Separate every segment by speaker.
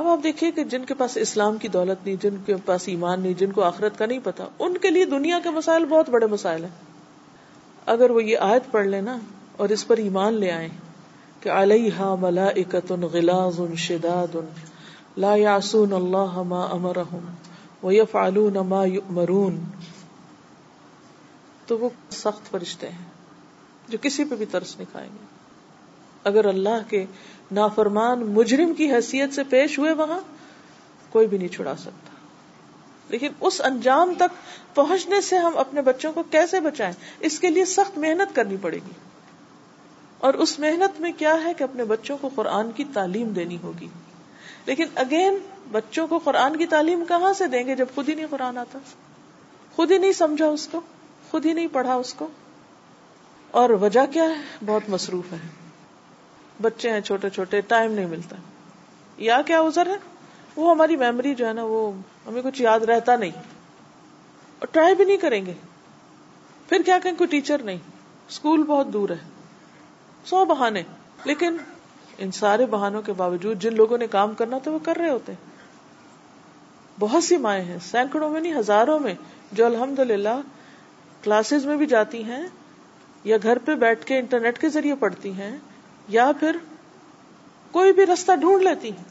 Speaker 1: اب آپ دیکھیے کہ جن کے پاس اسلام کی دولت نہیں، جن کے پاس ایمان نہیں، جن کو آخرت کا نہیں پتا، ان کے لیے دنیا کے مسائل بہت بڑے مسائل ہیں۔ اگر وہ یہ آیت پڑھ لیں نا اور اس پر ایمان لے آئیں کہ علیہ ملائکۃ غلاظ شداد، لا یعصون اللہ ما امرهم ویفعلون ما یؤمرون، تو وہ سخت فرشتے ہیں جو کسی پہ بھی ترس نہیں کھائیں گے۔ اگر اللہ کے نافرمان مجرم کی حیثیت سے پیش ہوئے وہاں، کوئی بھی نہیں چھڑا سکتا۔ لیکن اس انجام تک پہنچنے سے ہم اپنے بچوں کو کیسے بچائیں؟ اس کے لیے سخت محنت کرنی پڑے گی۔ اور اس محنت میں کیا ہے کہ اپنے بچوں کو قرآن کی تعلیم دینی ہوگی۔ لیکن اگین، بچوں کو قرآن کی تعلیم کہاں سے دیں گے جب خود ہی نہیں قرآن آتا؟ خود ہی نہیں سمجھا اس کو؟ خود ہی نہیں پڑھا اس کو؟ اور وجہ کیا ہے؟ بہت مصروف ہے۔ بچے ہیں چھوٹے چھوٹے ٹائم نہیں ملتا۔ یا کیا ازر ہے؟ وہ ہماری میموری جو ہے نا، وہ ہمیں کچھ یاد رہتا نہیں۔ اور ٹرائی بھی نہیں کریں گے۔ پھر کیا کہیں، کوئی ٹیچر نہیں۔ اسکول بہت دور ہے۔ سو بہانے۔ لیکن ان سارے بہانوں کے باوجود جن لوگوں نے کام کرنا تو وہ کر رہے ہوتے۔ بہت سی مائیں ہیں۔ سینکڑوں میں نہیں، ہزاروں میں، جو الحمد للہ کلاسز میں بھی جاتی ہیں یا گھر پہ بیٹھ کے انٹرنیٹ کے ذریعے پڑھتی ہیں۔ یا پھر کوئی بھی رستہ ڈھونڈ لیتی ہیں۔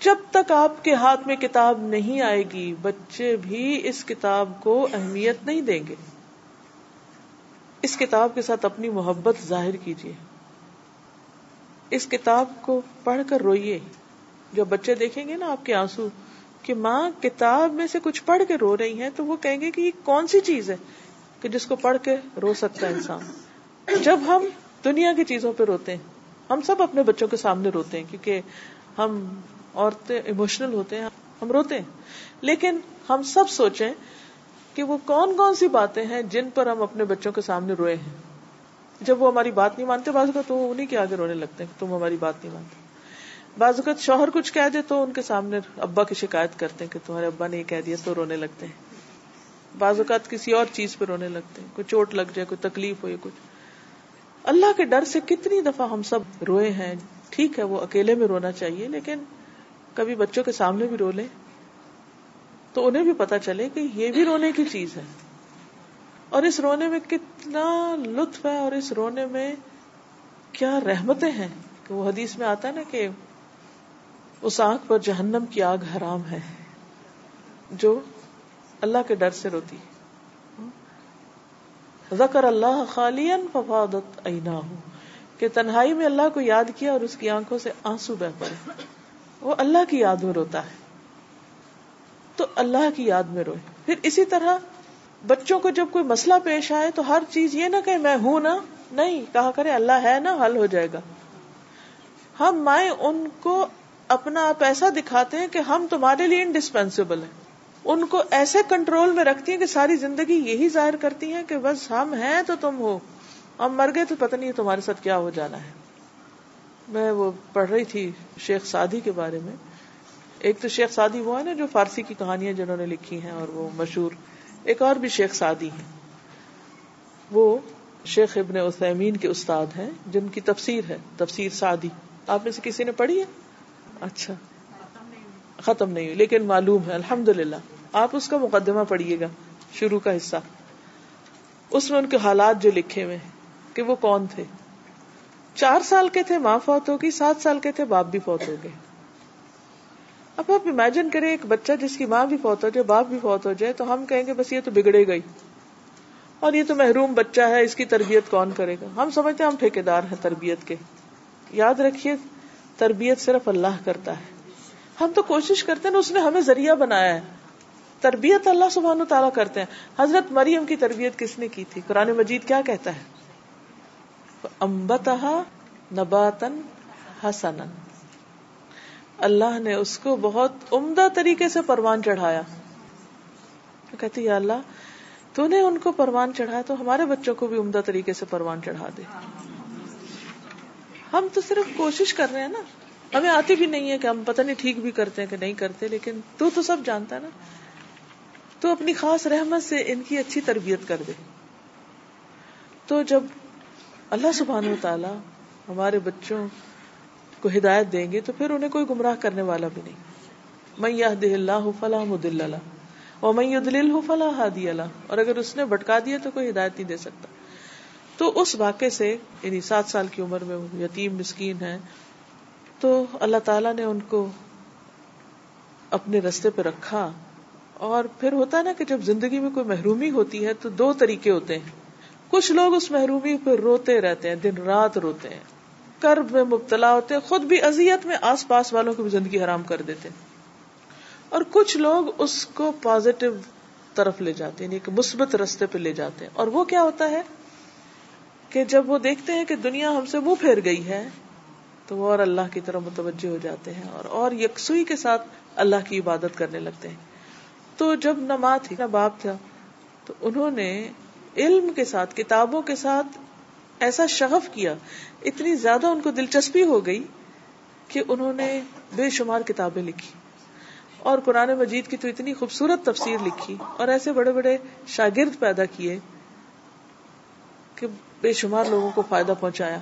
Speaker 1: جب تک آپ کے ہاتھ میں کتاب نہیں آئے گی، بچے بھی اس کتاب کو اہمیت نہیں دیں گے۔ اس کتاب کے ساتھ اپنی محبت ظاہر کیجیے اس کتاب کو پڑھ کر روئیے۔ جب بچے دیکھیں گے نا آپ کے آنسو کہ ماں کتاب میں سے کچھ پڑھ کے رو رہی ہیں، تو وہ کہیں گے کہ یہ کون سی چیز ہے کہ جس کو پڑھ کے رو سکتا ہے انسان۔ جب ہم دنیا کی چیزوں پہ روتے ہیں۔ ہم سب اپنے بچوں کے سامنے روتے ہیں کیونکہ ہم عورتیں ایموشنل ہوتے ہیں، ہم روتے ہیں۔ لیکن ہم سب سوچیں کہ وہ کون کون سی باتیں ہیں جن پر ہم اپنے بچوں کے سامنے روئے ہیں۔ جب وہ ہماری بات نہیں مانتے، بعض کا تو انہیں کے آگے رونے لگتے ہیں تم ہماری بات نہیں مانتے۔ بعض اوقات شوہر کچھ کہہ دے تو ان کے سامنے ابا کی شکایت کرتے ہیں کہ تمہارے ابا نے یہ کہہ دیا، تو رونے لگتے ہیں۔ بعض اوقات کسی اور چیز پہ رونے لگتے ہیں، کوئی چوٹ لگ جائے، کوئی تکلیف ہو یا کچھ۔ اللہ کے ڈر سے کتنی دفعہ ہم سب روئے ہیں۔ ٹھیک ہے، وہ اکیلے میں رونا چاہیے، لیکن کبھی بچوں کے سامنے بھی رو لیں تو انہیں بھی پتا چلے کہ یہ بھی رونے کی چیز ہے۔ اور اس رونے میں کتنا لطف ہے اور اس رونے میں کیا رحمتیں ہیں۔ کہ وہ حدیث میں آتا ہے نا کہ اس آنکھ پر جہنم کی آگ حرام ہے، جو اللہ کے ڈر سے روتی ذکر اللہ خالین ففادت اینا کہ تنہائی میں اللہ کو یاد کیا اور اس کی آنکھوں سے آنسو بہ پڑے۔ وہ اللہ کی یاد میں روتا ہے۔ تو اللہ کی یاد میں روئے۔ پھر اسی طرح بچوں کو جب کوئی مسئلہ پیش آئے تو ہر چیز یہ نہ کہ میں ہوں نا؟ نہیں، کہا کرے، اللہ ہے نا، حل ہو جائے گا۔ ہم مائیں ان کو اپنا آپ ایسا دکھاتے ہیں کہ ہم تمہارے لیے انڈسپینسیبل ہیں۔ ان کو ایسے کنٹرول میں رکھتی ہیں کہ ساری زندگی یہی ظاہر کرتی ہیں کہ بس ہم ہیں تو تم ہو، ہم مر گئے تو پتہ نہیں تمہارے ساتھ کیا ہو جانا ہے۔ میں وہ پڑھ رہی تھی شیخ سعدی کے بارے میں۔ ایک تو شیخ سعدی وہ ہے نا جو فارسی کی کہانیاں جنہوں نے لکھی ہیں اور وہ مشہور، ایک اور بھی شیخ سعدی ہیں۔ وہ شیخ ابن عثیمین کے استاد ہیں جن کی تفسیر ہے، تفسیر سعدی۔ آپ میں سے کسی نے پڑھی ہے؟ اچھا۔ ختم نہیں ہوئی، لیکن معلوم ہے الحمد للہ آپ اس کا مقدمہ پڑھیے گا، شروع کا حصہ۔ اس میں ان کے حالات جو لکھے ہوئے کہ وہ کون تھے۔ چار سال کے تھے ماں فوت ہو گئی سات سال کے تھے باپ بھی فوت ہو گئے اب آپ امیجن کریں، ایک بچہ جس کی ماں بھی فوت ہو جائے، باپ بھی فوت ہو جائے، تو ہم کہیں گے بس یہ تو بگڑے گئی اور یہ تو محروم بچہ ہے، اس کی تربیت کون کرے گا؟ ہم سمجھتے ہیں ہم ٹھیک دار ہیں تربیت کے۔ یاد رکھیے، تربیت صرف اللہ کرتا ہے۔ ہم تو کوشش کرتے ہیں، اس نے ہمیں ذریعہ بنایا ہے۔ تربیت اللہ سبحانہ تعالیٰ کرتے ہیں۔ حضرت مریم کی تربیت کس نے کی تھی؟ قرآن مجید کیا کہتا ہے؟ امبتہ نباتن حسن اللہ نے اس کو بہت عمدہ طریقے سے پروان چڑھایا۔ کہتی اللہ، تو نے ان کو پروان چڑھایا تو ہمارے بچوں کو بھی عمدہ طریقے سے پروان چڑھا دے۔ ہم تو صرف کوشش کر رہے ہیں نا۔ ہمیں آتی بھی نہیں ہے کہ ہم پتہ نہیں ٹھیک بھی کرتے ہیں کہ نہیں کرتے، لیکن تو تو سب جانتا ہے نا۔ تو اپنی خاص رحمت سے ان کی اچھی تربیت کر دے۔ تو جب اللہ سبحان و تعالی ہمارے بچوں کو ہدایت دیں گے تو پھر انہیں کوئی گمراہ کرنے والا بھی نہیں۔ میں یہ اللہ فلاح مد اللہ اور میں دل ہوں فلاح ہادی اللہ اور اگر اس نے بٹکا دیا تو کوئی ہدایت نہیں دے سکتا۔ تو اس واقعے سے یعنی سات سال کی عمر میں وہ یتیم مسکین ہے تو اللہ تعالیٰ نے ان کو اپنے رستے پہ رکھا۔ اور پھر ہوتا ہے نا کہ جب زندگی میں کوئی محرومی ہوتی ہے تو دو طریقے ہوتے ہیں۔ کچھ لوگ اس محرومی پہ روتے رہتے ہیں، دن رات روتے ہیں۔ کرب میں مبتلا ہوتے ہیں، خود بھی ازیت میں آس پاس والوں کو بھی زندگی حرام کر دیتے ہیں۔ اور کچھ لوگ اس کو پازیٹو طرف لے جاتے ہیں یعنی مثبت رستے پہ لے جاتے ہیں۔ اور وہ کیا ہوتا ہے کہ جب وہ دیکھتے ہیں کہ دنیا ہم سے منہ پھیر گئی ہے، تو وہ اور اللہ کی طرف متوجہ ہو جاتے ہیں اور اور یکسوئی کے ساتھ اللہ کی عبادت کرنے لگتے ہیں۔ تو جب نہ ماں تھی نہ باپ تھا تو انہوں نے علم کے ساتھ، کتابوں کے ساتھ ایسا شغف کیا، اتنی زیادہ ان کو دلچسپی ہو گئی کہ انہوں نے بے شمار کتابیں لکھی۔ اور قرآن مجید کی تو اتنی خوبصورت تفسیر لکھی اور ایسے بڑے بڑے شاگرد پیدا کیے کہ بے شمار لوگوں کو فائدہ پہنچایا۔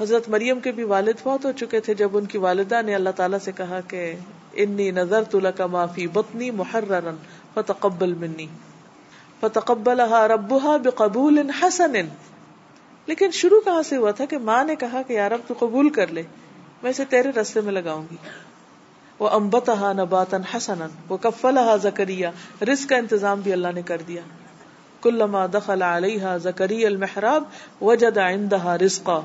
Speaker 1: حضرت مریم کے بھی والد فوت ہو چکے تھے جب ان کی والدہ نے اللہ تعالیٰ سے کہا کہ انی نظر تلا کا معافی بتنی محرن فتقبل منی۔ فتقبل ربها بقبول حسن۔ لیکن شروع کہاں سے ہوا تھا کہ ماں نے کہا کہ یار اب تو قبول کر لے، میں اسے تیرے رستے میں لگاؤں گی۔ وہ امبتہ نباتن حسن وہ کفلہ زکریہ رزق کا انتظام بھی اللہ نے کر دیا۔ کلما دخل علیہ زکری المحراب، وجد عندها رزقا۔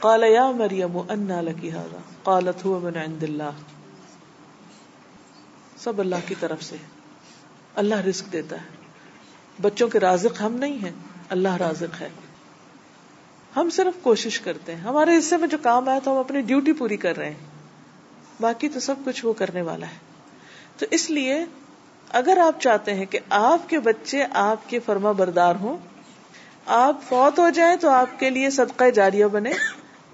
Speaker 1: قال یا مریم انا لکی هذا قالت هو من عند اللہ۔ سب اللہ کی طرف سے۔ اللہ رزق دیتا ہے۔ بچوں کے رازق ہم نہیں ہیں، اللہ رازق ہے۔ ہم صرف کوشش کرتے ہیں۔ ہمارے حصے میں جو کام آیا تو ہم اپنی ڈیوٹی پوری کر رہے ہیں۔ باقی تو سب کچھ وہ کرنے والا ہے۔ تو اس لیے اگر آپ چاہتے ہیں کہ آپ کے بچے آپ کے فرما بردار ہوں، آپ فوت ہو جائیں تو آپ کے لیے صدقہ جاریہ بنے۔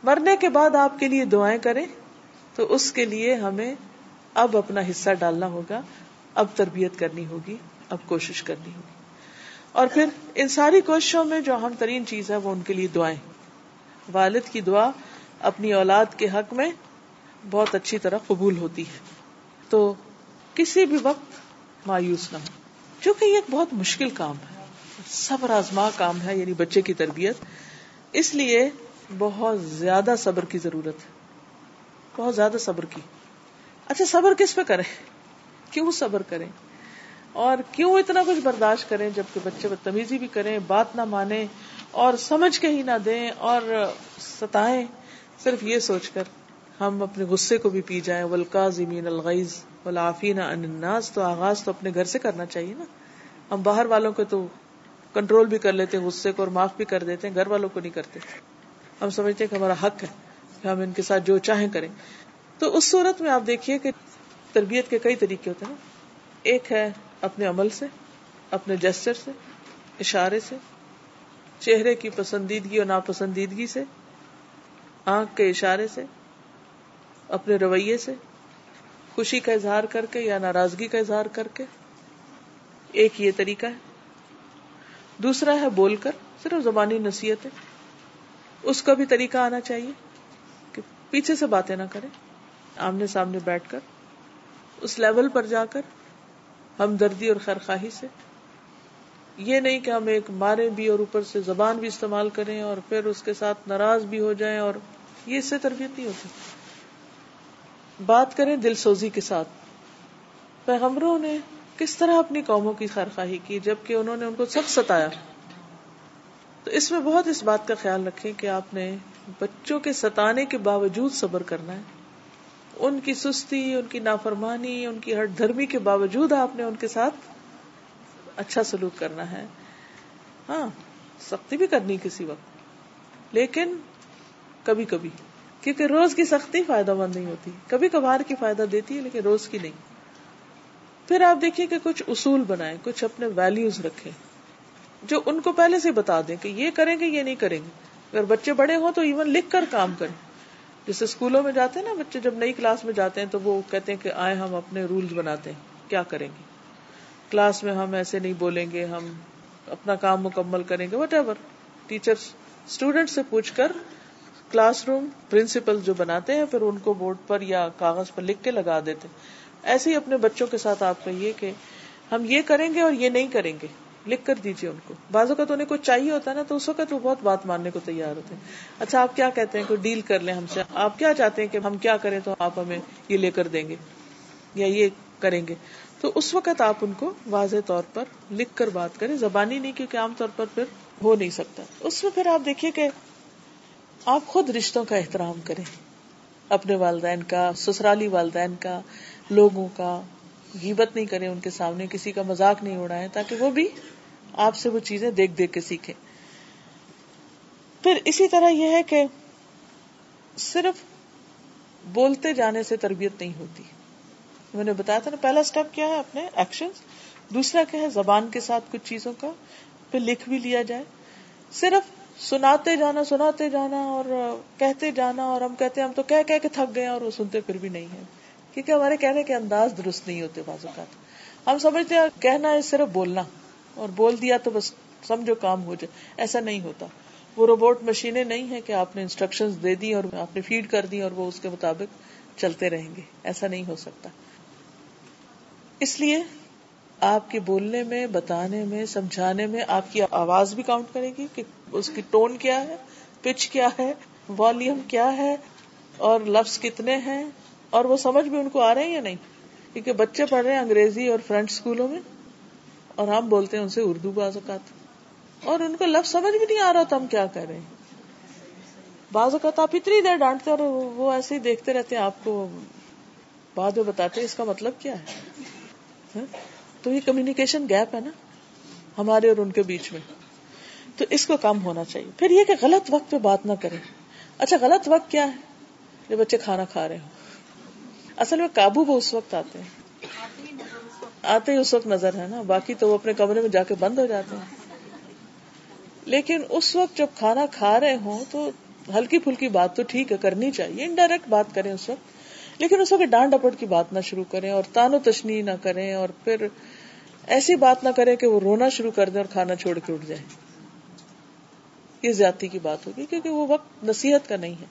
Speaker 1: مرنے کے بعد آپ کے لیے دعائیں کریں تو اس کے لیے ہمیں اب اپنا حصہ ڈالنا ہوگا، اب تربیت کرنی ہوگی، اب کوشش کرنی ہوگی۔ اور پھر ان ساری کوششوں میں جو اہم ترین چیز ہے وہ ان کے لیے دعائیں۔ والد کی دعا اپنی اولاد کے حق میں بہت اچھی طرح قبول ہوتی ہے۔ تو کسی بھی وقت مایوس نہ ہو۔ چونکہ یہ ایک بہت مشکل کام ہے، صبر آزما کام ہے یعنی بچے کی تربیت۔ اس لیے بہت زیادہ صبر کی ضرورت ہے۔ بہت زیادہ صبر کی۔ اچھا صبر کس پہ کریں؟ کیوں صبر کریں؟ اور کیوں اتنا کچھ برداشت کریں جبکہ بچے بدتمیزی بھی کریں، بات نہ مانے اور سمجھ کے ہی نہ دیں اور ستائیں؟ صرف یہ سوچ کر ہم اپنے غصے کو بھی پی جائیں۔ ولکا زمین الغیز والعافین عن الناس تو آغاز تو اپنے گھر سے کرنا چاہیے نا۔ ہم باہر والوں کو تو کنٹرول بھی کر لیتے ہیں غصے کو اور معاف بھی کر دیتے ہیں، گھر والوں کو نہیں کرتے۔ ہم سمجھتے ہیں کہ ہمارا حق ہے کہ ہم ان کے ساتھ جو چاہیں کریں۔ تو اس صورت میں آپ دیکھیے کہ تربیت کے کئی طریقے ہوتے ہیں ایک ہے اپنے عمل سے، اپنے جسچر سے، اشارے سے، چہرے کی پسندیدگی اور ناپسندیدگی سے، آنکھ کے اشارے سے، اپنے رویے سے، خوشی کا اظہار کر کے یا ناراضگی کا اظہار کر کے۔ ایک یہ طریقہ ہے۔ دوسرا ہے بول کر، صرف زبانی نصیحت ہے اس کا بھی طریقہ آنا چاہیے کہ پیچھے سے باتیں نہ کریں، آمنے سامنے بیٹھ کر، اس لیول پر جا کر، ہمدردی اور خیر خواہی سے۔ یہ نہیں کہ ہم ایک مارے بھی اور اوپر سے زبان بھی استعمال کریں اور پھر اس کے ساتھ ناراض بھی ہو جائیں اور یہ اس سے تربیت نہیں ہوتی۔ بات کریں دل سوزی کے ساتھ۔ پیغمبروں نے کس طرح اپنی قوموں کی خیر خواہی کی، جبکہ انہوں نے ان کو سب ستایا۔ تو اس میں بہت اس بات کا خیال رکھیں کہ آپ نے بچوں کے ستانے کے باوجود صبر کرنا ہے۔ ان کی سستی، ان کی نافرمانی، ان کی ہٹ دھرمی کے باوجود آپ نے ان کے ساتھ اچھا سلوک کرنا ہے۔ ہاں سختی بھی کرنی کسی وقت۔ لیکن کبھی کبھی، کیونکہ روز کی سختی فائدہ مند نہیں ہوتی۔ کبھی کبھار کی فائدہ دیتی ہے، لیکن روز کی نہیں۔ پھر آپ دیکھیے کہ کچھ اصول بنائیں، کچھ اپنے ویلوز رکھیں۔ جو ان کو پہلے سے بتا دیں کہ یہ کریں گے، یہ نہیں کریں گے۔ اگر بچے بڑے ہوں تو ایون لکھ کر کام کریں۔ جیسے اسکولوں میں جاتے ہیں نا بچے، جب نئی کلاس میں جاتے ہیں تو وہ کہتے ہیں کہ آئے ہم اپنے رولز بناتے ہیں، کیا کریں گے؟ کلاس میں ہم ایسے نہیں بولیں گے، ہم اپنا کام مکمل کریں گے وٹ ایور ٹیچر اسٹوڈینٹ سے پوچھ کر کلاس روم پرنسپل جو بناتے ہیں، پھر ان کو بورڈ پر یا کاغذ پر لکھ کے لگا دیتے ایسے ہی اپنے بچوں کے ساتھ آپ کہیے کہ ہم یہ کریں گے اور یہ نہیں کریں گے۔ لکھ کر دیجیے ان کو۔ بعض اوقات انہیں کچھ چاہیے ہوتا ہے نا تو اس وقت وہ بہت بات ماننے کو تیار ہوتے ہیں۔ اچھا آپ کیا کہتے ہیں؟ کوئی ڈیل کر لیں ہم سے۔ آپ کیا چاہتے ہیں کہ ہم کیا کریں تو آپ ہمیں یہ لے کر دیں گے یا یہ کریں گے۔ تو اس وقت آپ ان کو واضح طور پر لکھ کر بات کریں۔ زبانی نہیں، کیونکہ عام طور پر پھر ہو نہیں سکتا۔ اس میں پھر آپ دیکھیے کہ آپ خود رشتوں کا احترام کریں۔ اپنے والدین کا، سسرالی والدین کا، لوگوں کا۔ غیبت نہیں کریں ان کے سامنے، کسی کا مذاق نہیں اڑائیں تاکہ وہ بھی آپ سے وہ چیزیں دیکھ دیکھ کے سیکھے پھر اسی طرح یہ ہے کہ صرف بولتے جانے سے تربیت نہیں ہوتی۔ میں نے بتایا تھا نا، پہلا اسٹیپ کیا ہے اپنے ایکشن دوسرا کیا ہے زبان کے ساتھ کچھ چیزوں کا، پھر لکھ بھی لیا جائے۔ صرف سناتے جانا سناتے جانا اور کہتے جانا اور ہم کہتے ہیں، ہم تو کہہ کہہ کے تھک گئے اور وہ سنتے پھر بھی نہیں ہے کیونکہ ہمارے کہنے کے انداز درست نہیں ہوتے بعض اوقات۔ ہم سمجھتے ہیں کہنا ہے صرف بولنا۔ اور بول دیا تو بس سمجھو کام ہو جائے۔ ایسا نہیں ہوتا۔ وہ روبوٹ مشینیں نہیں ہے کہ آپ نے انسٹرکشن دے دی اور آپ نے فیڈ کر دی اور وہ اس کے مطابق چلتے رہیں گے۔ ایسا نہیں ہو سکتا۔ اس لیے آپ کے بولنے میں، بتانے میں، سمجھانے میں آپ کی آواز بھی کاؤنٹ کرے گی کہ اس کی ٹون کیا ہے پچ کیا ہے والیوم کیا ہے، اور لفظ کتنے ہیں، اور وہ سمجھ بھی ان کو آ رہے ہیں یا نہیں؟ کیونکہ بچے پڑھ رہے ہیں انگریزی اور فرینچ اسکولوں میں۔ اور ہم بولتے ہیں ان سے اردو بعض اوقات۔ اور ان کو لفظ سمجھ بھی نہیں آ رہا تو ہم کیا کر رہے ہیں بعض اوقات آپ اتنی دیر ڈانٹتے اور وہ ایسے ہی دیکھتے رہتے ہیں، آپ کو بعد میں بتاتے اس کا مطلب کیا ہے۔ ہاں؟ تو یہ کمیونیکیشن گیپ ہے نا، ہمارے اور ان کے بیچ میں۔ تو اس کو کم ہونا چاہیے۔ پھر یہ کہ غلط وقت پہ بات نہ کریں۔ اچھا غلط وقت کیا ہے؟ جب بچے کھانا کھا رہے ہوں۔ اصل میں قابو وہ اس وقت آتے ہیں۔ آتے ہی اس وقت نظر ہے نا، باقی تو وہ اپنے کمرے میں جا کے بند ہو جاتے ہیں۔ لیکن اس وقت جب کھانا کھا رہے ہوں تو ہلکی پھلکی بات تو ٹھیک ہے، کرنی چاہیے۔ انڈائریکٹ بات کریں اس وقت، لیکن اس وقت ڈانٹ ڈپٹ کی بات نہ شروع کریں اور تان و تشنی نہ کریں اور پھر ایسی بات نہ کریں کہ وہ رونا شروع کر دیں اور کھانا چھوڑ کے اٹھ جائیں۔ یہ زیادتی کی بات ہوگی کیونکہ وہ وقت نصیحت کا نہیں ہے۔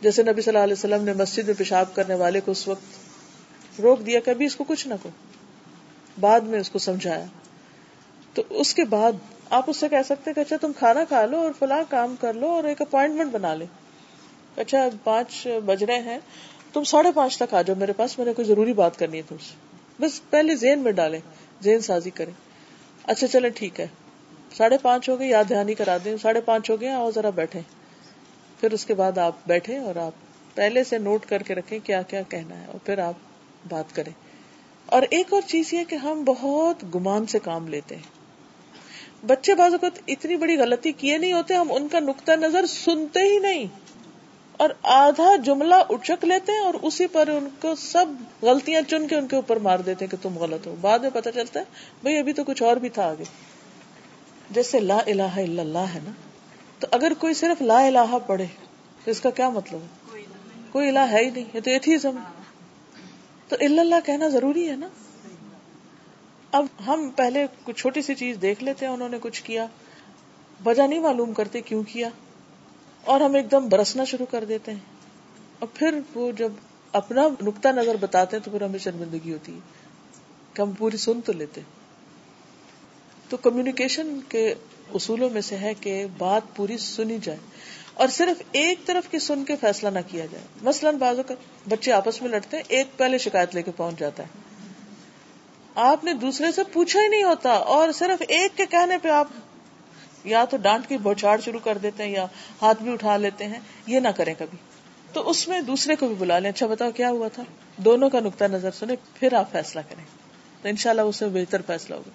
Speaker 1: جیسے نبی صلی اللہ علیہ وسلم نے مسجد میں پیشاب کرنے والے کو اس وقت روک دیا کبھی اس کو کچھ نہ کو بعد میں اس کو سمجھایا۔ تو اس کے بعد آپ اس سے کہہ سکتے کہ اچھا تم کھانا کھا لو اور فلاں کام کر لو اور ایک اپوائنٹمنٹ بنا لے۔ اچھا پانچ بج رہے ہیں، تم ساڑھے پانچ تک آ جاؤ میرے پاس، میں نے کوئی ضروری بات کرنی ہے تم سے۔ بس پہلے زین میں ڈالیں زین سازی کریں۔ اچھا چلے ٹھیک ہے۔ ساڑھے پانچ ہو گئے، یاد دہانی کرا دیں۔ ساڑھے پانچ ہو گئے، آؤ ذرا بیٹھے پھر اس کے بعد آپ بیٹھے اور آپ پہلے سے نوٹ کر کے رکھیں کیا کیا کہنا ہے اور پھر آپ بات کریں۔ اور ایک اور چیز یہ کہ ہم بہت گمان سے کام لیتے ہیں۔ بچے بعض اوقات اتنی بڑی غلطی کیے نہیں ہوتے ہم ان کا نقطۂ نظر سنتے ہی نہیں۔ اور آدھا جملہ اچک لیتے ہیں اور اسی پر ان کو سب غلطیاں چن کے ان کے اوپر مار دیتے ہیں کہ تم غلط ہو۔ بعد میں پتا چلتا ہے بھائی ابھی تو کچھ اور بھی تھا آگے۔ جیسے لا الہ الا اللہ ہے نا تو اگر کوئی صرف لا الہ پڑھے تو اس کا کیا مطلب ہے؟ کوئی الہ ہے ہی نہیں یہ تو ایتھیزم تو اللہ کہنا ضروری ہے نا۔ اب ہم پہلے کچھ چھوٹی سی چیز دیکھ لیتے ہیں، انہوں نے کچھ کیا۔ وجہ نہیں معلوم کرتے کیوں کیا۔ اور ہم ایک دم برسنا شروع کر دیتے ہیں۔ اور پھر وہ جب اپنا نقطہ نظر بتاتے ہیں تو پھر ہمیں شرمندگی ہوتی ہے۔ کہ ہم پوری سن تو لیتے۔ تو کمیونیکیشن کے اصولوں میں سے ہے کہ بات پوری سنی جائے۔ اور صرف ایک طرف کی سن کے فیصلہ نہ کیا جائے۔ مثلاً بازو کا بچے آپس میں لڑتے ہیں، ایک پہلے شکایت لے کے پہنچ جاتا ہے۔ آپ نے دوسرے سے پوچھا ہی نہیں ہوتا اور صرف ایک کے کہنے پہ آپ یا تو ڈانٹ کی بوچھاڑ شروع کر دیتے ہیں یا ہاتھ بھی اٹھا لیتے ہیں۔ یہ نہ کریں کبھی۔ تو اس میں دوسرے کو بھی بلا لیں۔ اچھا بتاؤ کیا ہوا تھا؟ دونوں کا نقطہ نظر سنے پھر آپ فیصلہ کریں۔ تو ان شاء اللہ اس میں بہتر فیصلہ ہوگا۔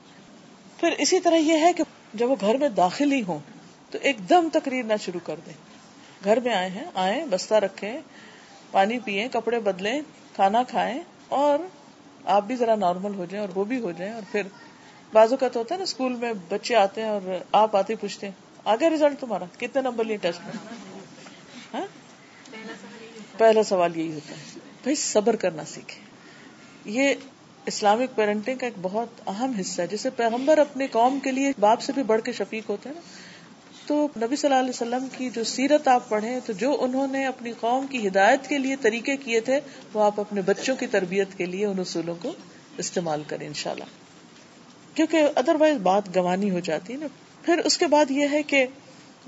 Speaker 1: پھر اسی طرح یہ ہے کہ جب وہ گھر میں داخل ہی ہوں تو ایک دم تقریر نہ شروع کر دیں۔ گھر میں آئے ہیں، آئے، بستہ رکھے، پانی پیئے، کپڑے بدلے، کھانا کھائیں اور آپ بھی ذرا نارمل ہو جائیں اور وہ بھی ہو جائیں اور پھر بازو کا تو ہوتا ہے نا، اسکول میں بچے آتے ہیں اور آپ آتے پوچھتے ہیں، آگے ریزلٹ تمہارا، کتنے نمبر لیے ٹیسٹ میں؟ ہاں؟ پہلا سوال یہی ہوتا ہے، بھائی صبر کرنا سیکھے یہ اسلامک پیرنٹنگ کا ایک بہت اہم حصہ ہے، جسے پیغمبر اپنے قوم کے لیے باپ سے بھی بڑھ کے شفیق ہوتے ہیں نا۔ تو نبی صلی اللہ علیہ وسلم کی جو سیرت آپ پڑھیں، تو جو انہوں نے اپنی قوم کی ہدایت کے لیے طریقے کیے تھے، وہ آپ اپنے بچوں کی تربیت کے لیے ان اصولوں کو استعمال کریں انشاءاللہ۔ کیونکہ ادر وائز بات گوانی ہو جاتی ہے نا۔ پھر اس کے بعد یہ ہے کہ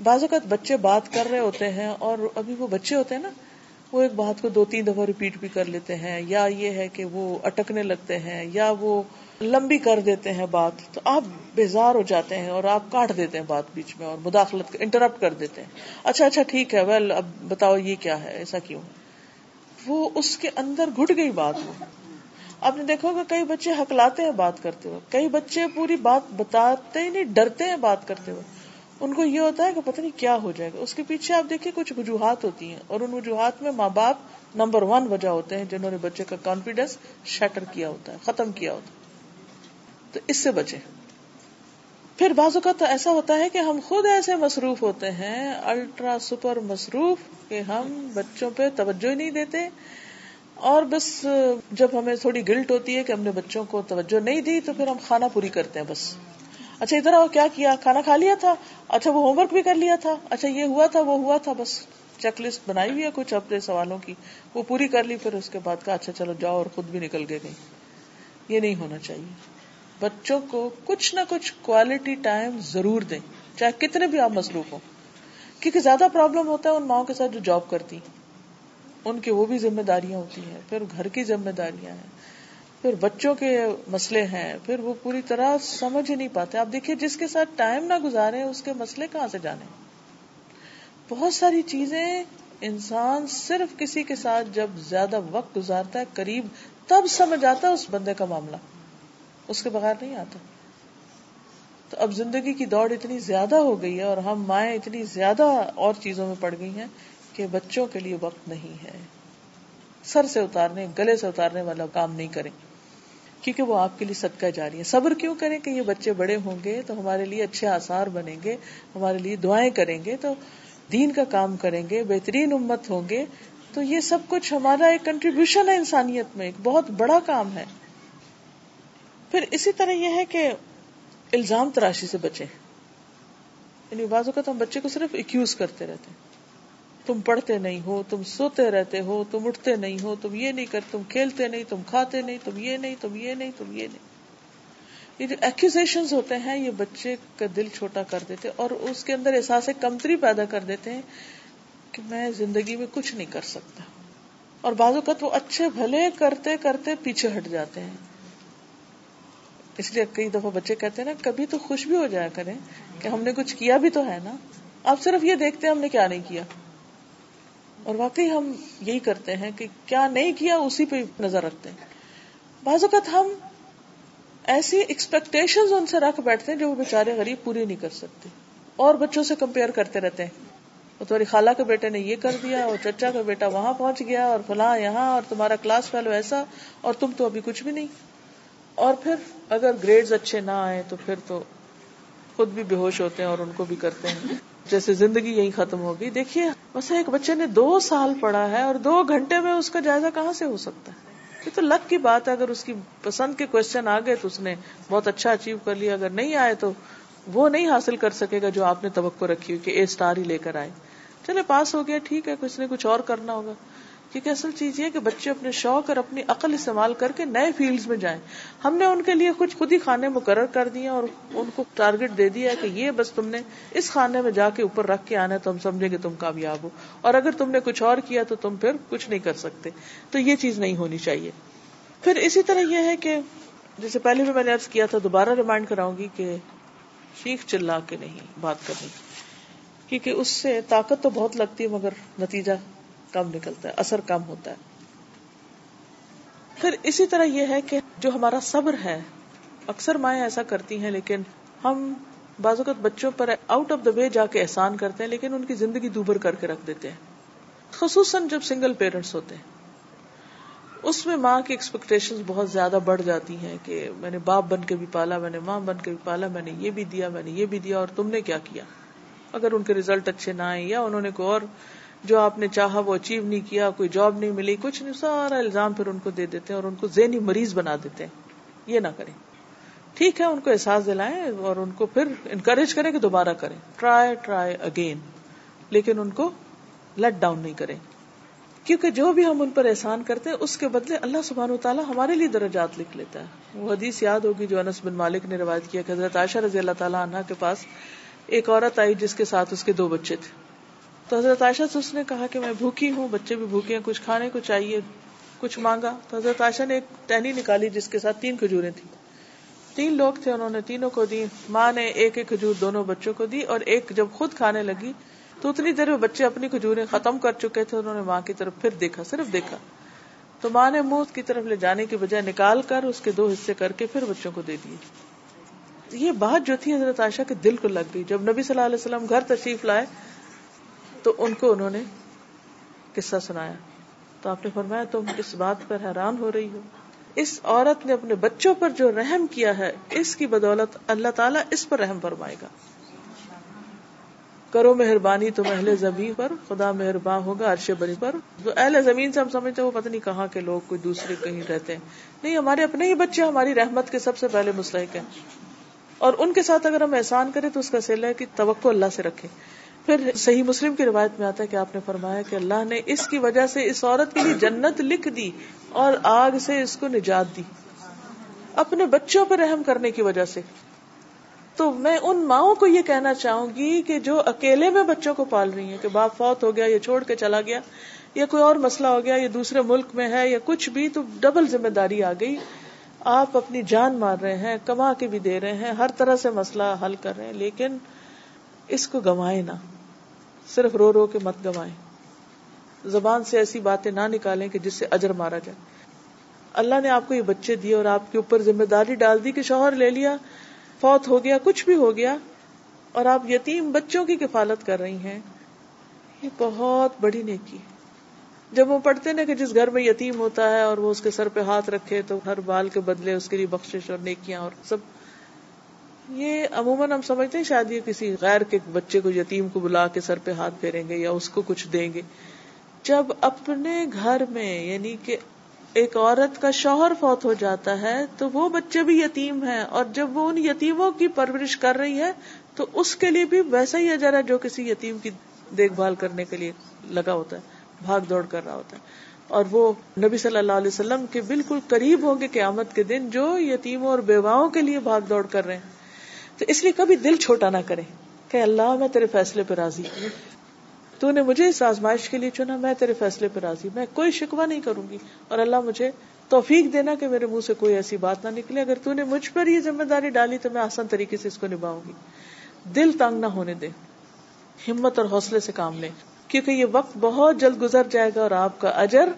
Speaker 1: بعض اوقات بچے بات کر رہے ہوتے ہیں اور ابھی وہ بچے ہوتے ہیں نا وہ ایک بات کو دو تین دفعہ ریپیٹ بھی کر لیتے ہیں، یا یہ ہے کہ وہ اٹکنے لگتے ہیں، یا وہ لمبی کر دیتے ہیں بات، تو آپ بیزار ہو جاتے ہیں اور آپ کاٹ دیتے ہیں بات بیچ میں اور مداخلت انٹرپٹ کر دیتے ہیں۔ اچھا اچھا ٹھیک ہے ویل اب بتاؤ یہ کیا ہے، ایسا کیوں؟ وہ اس کے اندر گھٹ گئی بات وہ۔ آپ نے دیکھو کہ کئی بچے ہکلاتے ہیں بات کرتے ہوئے، کئی بچے پوری بات بتاتے ہی نہیں، ڈرتے ہیں بات کرتے ہوئے۔ ان کو یہ ہوتا ہے کہ پتہ نہیں کیا ہو جائے گا۔ اس کے پیچھے آپ دیکھیں کچھ وجوہات ہوتی ہیں اور ان وجوہات میں ماں باپ نمبر ون وجہ ہوتے ہیں جنہوں نے بچے کا کانفیڈینس شیٹر کیا ہوتا ہے، ختم کیا ہوتا ہے۔ تو اس سے بچے پھر بازو کا تو ایسا ہوتا ہے کہ ہم خود ایسے مصروف ہوتے ہیں الٹرا سپر مصروف، کہ ہم بچوں پہ توجہ ہی نہیں دیتے۔ اور بس جب ہمیں تھوڑی گلٹ ہوتی ہے کہ ہم نے بچوں کو توجہ نہیں دی تو پھر ہم کھانا پوری کرتے ہیں بس۔ اچھا ادھر آؤ، کیا کیا؟ کھانا کھا لیا تھا؟ اچھا وہ ہوم ورک بھی کر لیا تھا؟ اچھا یہ ہوا تھا، وہ ہوا تھا، بس چیک لسٹ بنائی ہوئی ہے کچھ اپنے سوالوں کی۔ وہ پوری کر لی، پھر اس کے بعد کا اچھا چلو جاؤ اور خود بھی نکل کے گئی یہ نہیں ہونا چاہیے۔ بچوں کو کچھ نہ کچھ کوالٹی ٹائم ضرور دیں، چاہے کتنے بھی آپ مصروف ہوں۔ کیونکہ زیادہ پرابلم ہوتا ہے ان ماؤں کے ساتھ جو جاب کرتی۔ ان کی وہ بھی ذمہ داریاں ہوتی ہیں، پھر گھر کی ذمہ داریاں ہیں۔ پھر بچوں کے مسئلے ہیں، پھر وہ پوری طرح سمجھ ہی نہیں پاتے۔ آپ دیکھیے، جس کے ساتھ ٹائم نہ گزارے، اس کے مسئلے کہاں سے جانے؟ بہت ساری چیزیں انسان صرف کسی کے ساتھ جب زیادہ وقت گزارتا ہے، قریب تب سمجھ آتا ہے اس بندے کا معاملہ۔ اس کے بغیر نہیں آتا۔ تو اب زندگی کی دوڑ اتنی زیادہ ہو گئی ہے اور ہم مائیں اتنی زیادہ اور چیزوں میں پڑ گئی ہیں کہ بچوں کے لیے وقت نہیں ہے۔ سر سے اتارنے، گلے سے اتارنے والا کام نہیں کریں۔ کیونکہ وہ آپ کے لیے صدقہ جاری ہے۔ صبر کیوں کریں کہ یہ بچے بڑے ہوں گے تو ہمارے لیے اچھے آسار بنیں گے، ہمارے لیے دعائیں کریں گے تو دین کا کام کریں گے، بہترین امت ہوں گے۔ تو یہ سب کچھ ہمارا ایک کنٹریبیوشن ہے انسانیت میں، ایک بہت بڑا کام ہے۔ پھر اسی طرح یہ ہے کہ الزام تراشی سے بچے یعنی بعض اوقات ہم بچے کو صرف ایکوز کرتے رہتے ہیں۔ تم پڑھتے نہیں ہو، تم سوتے رہتے ہو، تم اٹھتے نہیں ہو، تم یہ نہیں کر، تم کھیلتے نہیں، تم کھاتے نہیں، تم یہ نہیں، تم یہ نہیں، تم یہ نہیں۔ یہ جو ایکوزیشن ہوتے ہیں، یہ بچے کا دل چھوٹا کر دیتے اور اس کے اندر احساس کمتری پیدا کر دیتے ہیں کہ میں زندگی میں کچھ نہیں کر سکتا۔ اور بعض اوقات وہ اچھے بھلے کرتے کرتے پیچھے ہٹ جاتے ہیں۔ اس لیے کئی دفعہ بچے کہتے ہیں نا، کبھی تو خوش بھی ہو جایا کریں کہ ہم نے کچھ کیا بھی تو ہے نا۔ آپ صرف یہ دیکھتے ہیں ہم نے کیا نہیں کیا۔ اور واقعی ہم یہی کرتے ہیں کہ کیا نہیں کیا اسی پہ نظر رکھتے ہیں۔ بعض اوقات ہم ایسی ایکسپیکٹیشن ان سے رکھ بیٹھتے ہیں جو وہ بےچارے غریب پوری نہیں کر سکتے۔ اور بچوں سے کمپیئر کرتے رہتے ہیں۔ اور تمہاری خالہ کے بیٹے نے یہ کر دیا، اور چچا کا بیٹا وہاں پہنچ گیا، اور فلاں یہاں، اور تمہارا کلاس فیلو ایسا، اور تم تو ابھی کچھ بھی نہیں۔ اور پھر اگر گریڈز اچھے نہ آئے تو پھر تو خود بھی بے ہوش ہوتے ہیں اور ان کو بھی کرتے ہیں۔ جیسے زندگی یہی ختم ہوگی دیکھیے، بس ایک بچے نے دو سال پڑھا ہے اور دو گھنٹے میں اس کا جائزہ کہاں سے ہو سکتا ہے؟ یہ تو لک کی بات ہے۔ اگر اس کی پسند کے کوشچن آ گئے تو اس نے بہت اچھا اچیو کر لیا۔ اگر نہیں آئے تو وہ نہیں حاصل کر سکے گا جو آپ نے توقع رکھی ہوئی کہ اے اسٹار ہی لے کر آئے۔ چلے، پاس ہو گیا، ٹھیک ہے، کچھ نے کچھ اور کرنا ہوگا۔ کیونکہ اصل چیز یہ کہ بچے اپنے شوق اور اپنی عقل استعمال کر کے نئے فیلڈ میں جائیں۔ ہم نے ان کے لیے کچھ خود ہی کھانے مقرر کر دیے اور ان کو ٹارگیٹ دے دیا کہ یہ بس تم نے اس کھانے میں جا کے اوپر رکھ کے آنا ہے تو ہم سمجھیں گے تم کامیاب ہو۔ اور اگر تم نے کچھ اور کیا تو تم پھر کچھ نہیں کر سکتے۔ تو یہ چیز نہیں ہونی چاہیے۔ پھر اسی طرح یہ ہے کہ جیسے پہلے بھی میں نے ارض کیا تھا، دوبارہ ریمائنڈ کراؤں گی کہ شیخ چلا کے نہیں، بات کرنی۔ کیونکہ اس سے طاقت تو بہت لگتی ہے، مگر نتیجہ کم نکلتا ہے، اثر کم ہوتا ہے۔ پھر اسی طرح یہ ہے کہ جو ہمارا صبر ہے، اکثر مائیں ایسا کرتی ہیں، لیکن ہم بعض اوقات بچوں پر آؤٹ آف دا وے جا کے احسان کرتے ہیں، لیکن ان کی زندگی دوبر کر کے رکھ دیتے ہیں۔ خصوصاً جب سنگل پیرنٹس ہوتے ہیں۔ اس میں ماں کی ایکسپیکٹیشن بہت زیادہ بڑھ جاتی ہیں کہ میں نے باپ بن کے بھی پالا، میں نے ماں بن کے بھی پالا، میں نے یہ بھی دیا، میں نے یہ بھی دیا، اور تم نے کیا کیا؟ اگر ان کے ریزلٹ اچھے نہ آئے یا انہوں نے کوئی اور جو آپ نے چاہا وہ اچیو نہیں کیا، کوئی جاب نہیں ملی، کچھ نہیں، سارا الزام پھر ان کو دے دیتے ہیں اور ان کو ذہنی مریض بنا دیتے ہیں۔ یہ نہ کریں۔ ٹھیک ہے، ان کو احساس دلائیں اور ان کو پھر انکریج کریں کہ دوبارہ کریں۔ ٹرائی ٹرائی اگین لیکن ان کو لیٹ ڈاؤن نہیں کریں۔ کیونکہ جو بھی ہم ان پر احسان کرتے ہیں، اس کے بدلے اللہ سبحانہ و تعالیٰ ہمارے لیے درجات لکھ لیتا ہے۔ وہ حدیث یاد ہوگی جو انس بن مالک نے روایت کیا کہ حضرت عائشہ رضی اللہ تعالیٰ عنہ کے پاس ایک عورت آئی جس کے ساتھ اس کے دو بچے تھے۔ تو حضرت عائشہ سے اس نے کہا کہ میں بھوکی ہوں، بچے بھی بھوکے ہیں، کچھ کھانے کو چاہیے، کچھ مانگا۔ تو حضرت عائشہ نے ایک ٹہنی نکالی جس کے ساتھ تین کھجوریں تھیں۔ تین لوگ تھے، انہوں نے تینوں کو دی، ماں نے ایک ایک کھجور دونوں بچوں کو دی اور ایک جب خود کھانے لگی تو اتنی دیر میں بچے اپنی کھجوریں ختم کر چکے تھے، انہوں نے ماں کی طرف پھر دیکھا، صرف دیکھا۔ تو ماں نے منہ کی طرف لے جانے کی بجائے نکال کر اس کے دو حصے کر کے پھر بچوں کو دے دیے۔ یہ بات جو تھی حضرت عائشہ کے دل کو لگ گئی۔ جب نبی صلی اللہ علیہ وسلم گھر تشریف لائے تو ان کو انہوں نے قصہ سنایا۔ تو آپ نے فرمایا، تم اس بات پر حیران ہو رہی ہو۔ اس عورت نے اپنے بچوں پر جو رحم کیا ہے، اس کی بدولت اللہ تعالیٰ اس پر رحم فرمائے گا۔ کرو مہربانی، تم اہل زمین پر، خدا مہربان ہوگا عرش بری پر۔ جو اہل زمین سے ہم سمجھتے ہیں، وہ پتہ نہیں کہاں کے لوگ، کوئی دوسرے کہیں رہتے ہیں۔ نہیں، ہمارے اپنے ہی بچے، ہماری رحمت کے سب سے پہلے مستحق ہیں۔ اور ان کے ساتھ اگر ہم احسان کریں، تو اس کا سیلا ہے کہ توقع اللہ سے رکھے پھر صحیح مسلم کی روایت میں آتا ہے کہ آپ نے فرمایا کہ اللہ نے اس کی وجہ سے اس عورت کے لیے جنت لکھ دی اور آگ سے اس کو نجات دی، اپنے بچوں پر رحم کرنے کی وجہ سے۔ تو میں ان ماؤں کو یہ کہنا چاہوں گی کہ جو اکیلے میں بچوں کو پال رہی ہیں کہ باپ فوت ہو گیا یا چھوڑ کے چلا گیا، یا کوئی اور مسئلہ ہو گیا یا دوسرے ملک میں ہے یا کچھ بھی، تو ڈبل ذمہ داری آ گئی۔ آپ اپنی جان مار رہے ہیں، کما کے بھی دے رہے ہیں، ہر طرح سے مسئلہ حل کر رہے ہیں، لیکن اس کو گوائے نہ۔ صرف رو رو کے مت گوائیں۔ زبان سے ایسی باتیں نہ نکالیں کہ جس سے اجر مارا جائے۔ اللہ نے آپ کو یہ بچے دیے اور آپ کے اوپر ذمہ داری ڈال دی کہ شوہر لے لیا، فوت ہو گیا، کچھ بھی ہو گیا۔ اور آپ یتیم بچوں کی کفالت کر رہی ہیں۔ یہ بہت بڑی نیکی جب وہ پڑھتے نا کہ جس گھر میں یتیم ہوتا ہے اور وہ اس کے سر پہ ہاتھ رکھے تو ہر بال کے بدلے اس کے لیے بخشش اور نیکیاں اور سب یہ عموماً ہم سمجھتے ہیں شاید یہ کسی غیر کے بچے کو یتیم کو بلا کے سر پہ ہاتھ پھیریں گے یا اس کو کچھ دیں گے۔ جب اپنے گھر میں یعنی کہ ایک عورت کا شوہر فوت ہو جاتا ہے تو وہ بچے بھی یتیم ہیں اور جب وہ ان یتیموں کی پرورش کر رہی ہے تو اس کے لیے بھی ویسا ہی اجر ہے جو کسی یتیم کی دیکھ بھال کرنے کے لیے لگا ہوتا ہے، بھاگ دوڑ کر رہا ہوتا ہے۔ اور وہ نبی صلی اللہ علیہ وسلم کے بالکل قریب ہوں گے قیامت کے دن جو یتیموں اور بیواؤں کے لیے بھاگ دوڑ کر رہے ہیں۔ تو اس لیے کبھی دل چھوٹا نہ کرے کہ اللہ میں تیرے فیصلے پہ راضی تو نے مجھے اس آزمائش کے لیے چنا، میں تیرے فیصلے پہ راضی میں کوئی شکوا نہیں کروں گی۔ اور اللہ مجھے توفیق دینا کہ میرے منہ سے کوئی ایسی بات نہ نکلے۔ اگر تو نے مجھ پر یہ ذمہ داری ڈالی تو میں آسان طریقے سے اس کو نبھاؤں گی۔ دل تنگ نہ ہونے دے۔ ہمت اور حوصلے سے کام لیں کیونکہ یہ وقت بہت جلد گزر جائے گا اور آپ کا اجر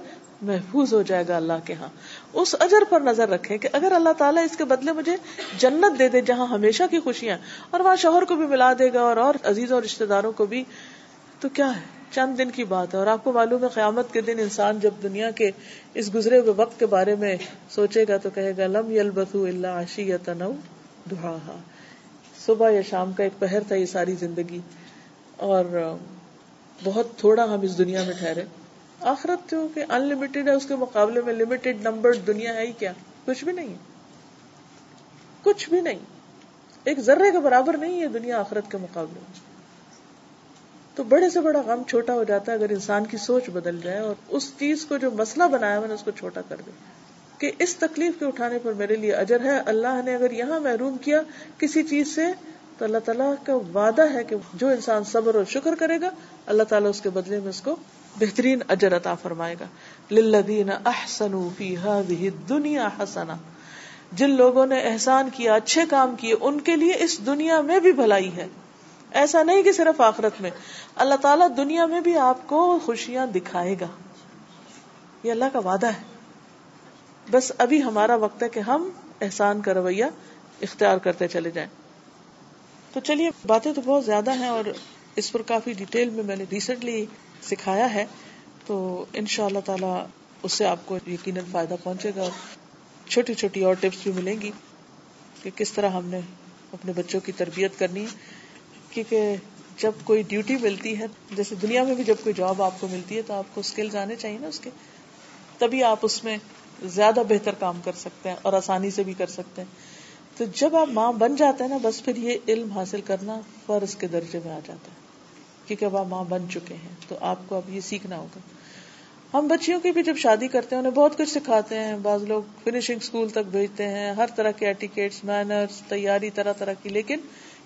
Speaker 1: محفوظ ہو جائے گا اللہ کے ہاں۔ اس اجر پر نظر رکھے کہ اگر اللہ تعالیٰ اس کے بدلے مجھے جنت دے دے جہاں ہمیشہ کی خوشیاں اور وہاں شوہر کو بھی ملا دے گا اور اور عزیز اور رشتے داروں کو بھی، تو کیا ہے؟ چند دن کی بات ہے اور آپ کو معلوم ہے قیامت کے دن انسان جب دنیا کے اس گزرے ہوئے وقت کے بارے میں سوچے گا تو کہے گا، لم یل بسو اللہ عشی یا تنو دہا صبح یا شام کا ایک پہر تھا یہ ساری زندگی اور بہت تھوڑا ہم اس دنیا میں ٹھہرے۔ آخرت جو کہ ان لمیٹڈ ہے، اس کے مقابلے میں لمیٹڈ نمبر دنیا ہے ہی کیا؟ کچھ بھی نہیں کچھ بھی نہیں۔ ایک ذرے کے برابر نہیں ہے دنیا آخرت کے مقابلے میں۔ تو بڑے سے بڑا غم چھوٹا ہو جاتا ہے اگر انسان کی سوچ بدل جائے اور اس چیز کو جو مسئلہ بنایا میں نے اس کو چھوٹا کر دے۔ کہ اس تکلیف کے اٹھانے پر میرے لیے اجر ہے۔ اللہ نے اگر یہاں محروم کیا کسی چیز سے، تو اللہ تعالیٰ کا وعدہ ہے کہ جو انسان صبر اور شکر کرے گا، اللہ تعالیٰ اس کے بدلے میں اس کو بہترین اجر عطا فرمائے گا۔ للذین احسنوا فی هذه الدنیا حسنا جن لوگوں نے احسان کیا، اچھے کام کیے، ان کے لیے اس دنیا میں بھی بھلائی ہے۔ ایسا نہیں کہ صرف آخرت میں۔ اللہ تعالیٰ دنیا میں بھی آپ کو خوشیاں دکھائے گا۔ یہ اللہ کا وعدہ ہے۔ بس ابھی ہمارا وقت ہے کہ ہم احسان کا رویہ اختیار کرتے چلے جائیں۔ تو چلیے، باتیں تو بہت زیادہ ہیں اور اس پر کافی ڈیٹیل میں میں نے ریسنٹلی سکھایا ہے، تو ان شاء اللہ تعالی اس سے آپ کو یقیناً فائدہ پہنچے گا چھوٹی چھوٹی اور ٹپس بھی ملیں گی کہ کس طرح ہم نے اپنے بچوں کی تربیت کرنی ہے۔ کیونکہ جب کوئی ڈیوٹی ملتی ہے، جیسے دنیا میں بھی جب کوئی جاب آپ کو ملتی ہے تو آپ کو اسکلز آنے چاہیے نا اس کے۔ تبھی آپ اس میں زیادہ بہتر کام کر سکتے ہیں اور آسانی سے بھی کر سکتے ہیں۔ تو جب آپ ماں بن جاتے ہیں نا، بس پھر یہ علم حاصل کرنا فرض کے درجے میں آ جاتا ہے۔ کیونکہ اب آپ ماں بن چکے ہیں، تو آپ کو اب یہ سیکھنا ہوگا۔ ہم بچیوں کی بھی جب شادی کرتے ہیں، انہیں بہت کچھ سکھاتے ہیں۔ بعض لوگ فنیشنگ اسکول تک بھیجتے ہیں، ہر طرح کے ایٹیکیٹس مینرس تیاری، طرح طرح کی۔ لیکن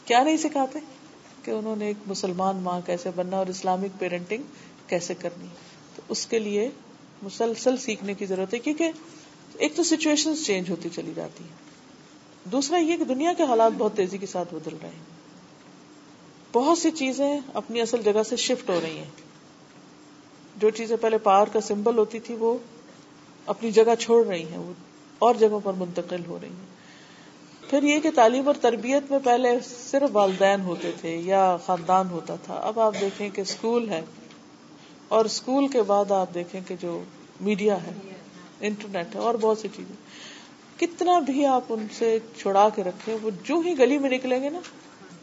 Speaker 1: کیا نہیں سکھاتے کہ انہوں نے ایک مسلمان ماں کیسے بننا اور اسلامک پیرنٹنگ کیسے کرنی۔ تو اس کے لیے مسلسل سیکھنے کی ضرورت ہے، کیونکہ ایک تو سچویشن چینج ہوتی چلی جاتی ہے دوسرا یہ کہ دنیا کے حالات بہت تیزی کے ساتھ بدل رہے ہیں۔ بہت سی چیزیں اپنی اصل جگہ سے شفٹ ہو رہی ہیں۔ جو چیزیں پہلے پار کا سمبل ہوتی تھی، وہ اپنی جگہ چھوڑ رہی ہیں، وہ اور جگہوں پر منتقل ہو رہی ہیں۔ پھر یہ کہ تعلیم اور تربیت میں پہلے صرف والدین ہوتے تھے یا خاندان ہوتا تھا، اب آپ دیکھیں کہ اسکول ہے اور اسکول کے بعد آپ دیکھیں کہ جو میڈیا ہے انٹرنیٹ ہے اور بہت سی چیزیں۔ کتنا بھی آپ ان سے چھڑا کے رکھیں، وہ جو ہی گلی میں نکلیں گے نا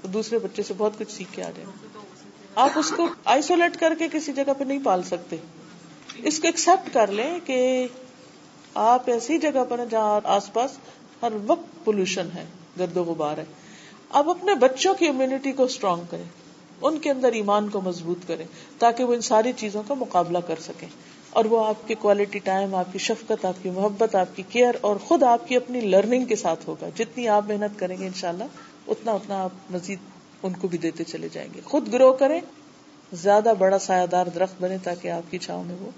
Speaker 1: دوسرے بچے سے بہت کچھ سیکھ کے آ جائیں آپ اس کو آئسولیٹ کر کے کسی جگہ پہ نہیں پال سکتے۔ اس کو ایکسپٹ کر لیں کہ آپ ایسی جگہ پر ہیں جہاں آس پاس ہر وقت پولوشن ہے، گرد و غبار ہے۔ اب اپنے بچوں کی امیونٹی کو اسٹرانگ کریں، ان کے اندر ایمان کو مضبوط کریں، تاکہ وہ ان ساری چیزوں کا مقابلہ کر سکیں۔ اور وہ آپ کی کوالٹی ٹائم آپ کی شفقت، آپ کی محبت، آپ کی کیئر اور خود آپ کی اپنی لرننگ کے ساتھ ہوگا۔ جتنی آپ محنت کریں گے انشاءاللہ اتنا اتنا آپ مزید ان کو بھی دیتے چلے جائیں گے۔ خود گرو کریں، زیادہ بڑا سایہ دار درخت بنے تاکہ آپ کی چھاؤں میں وہ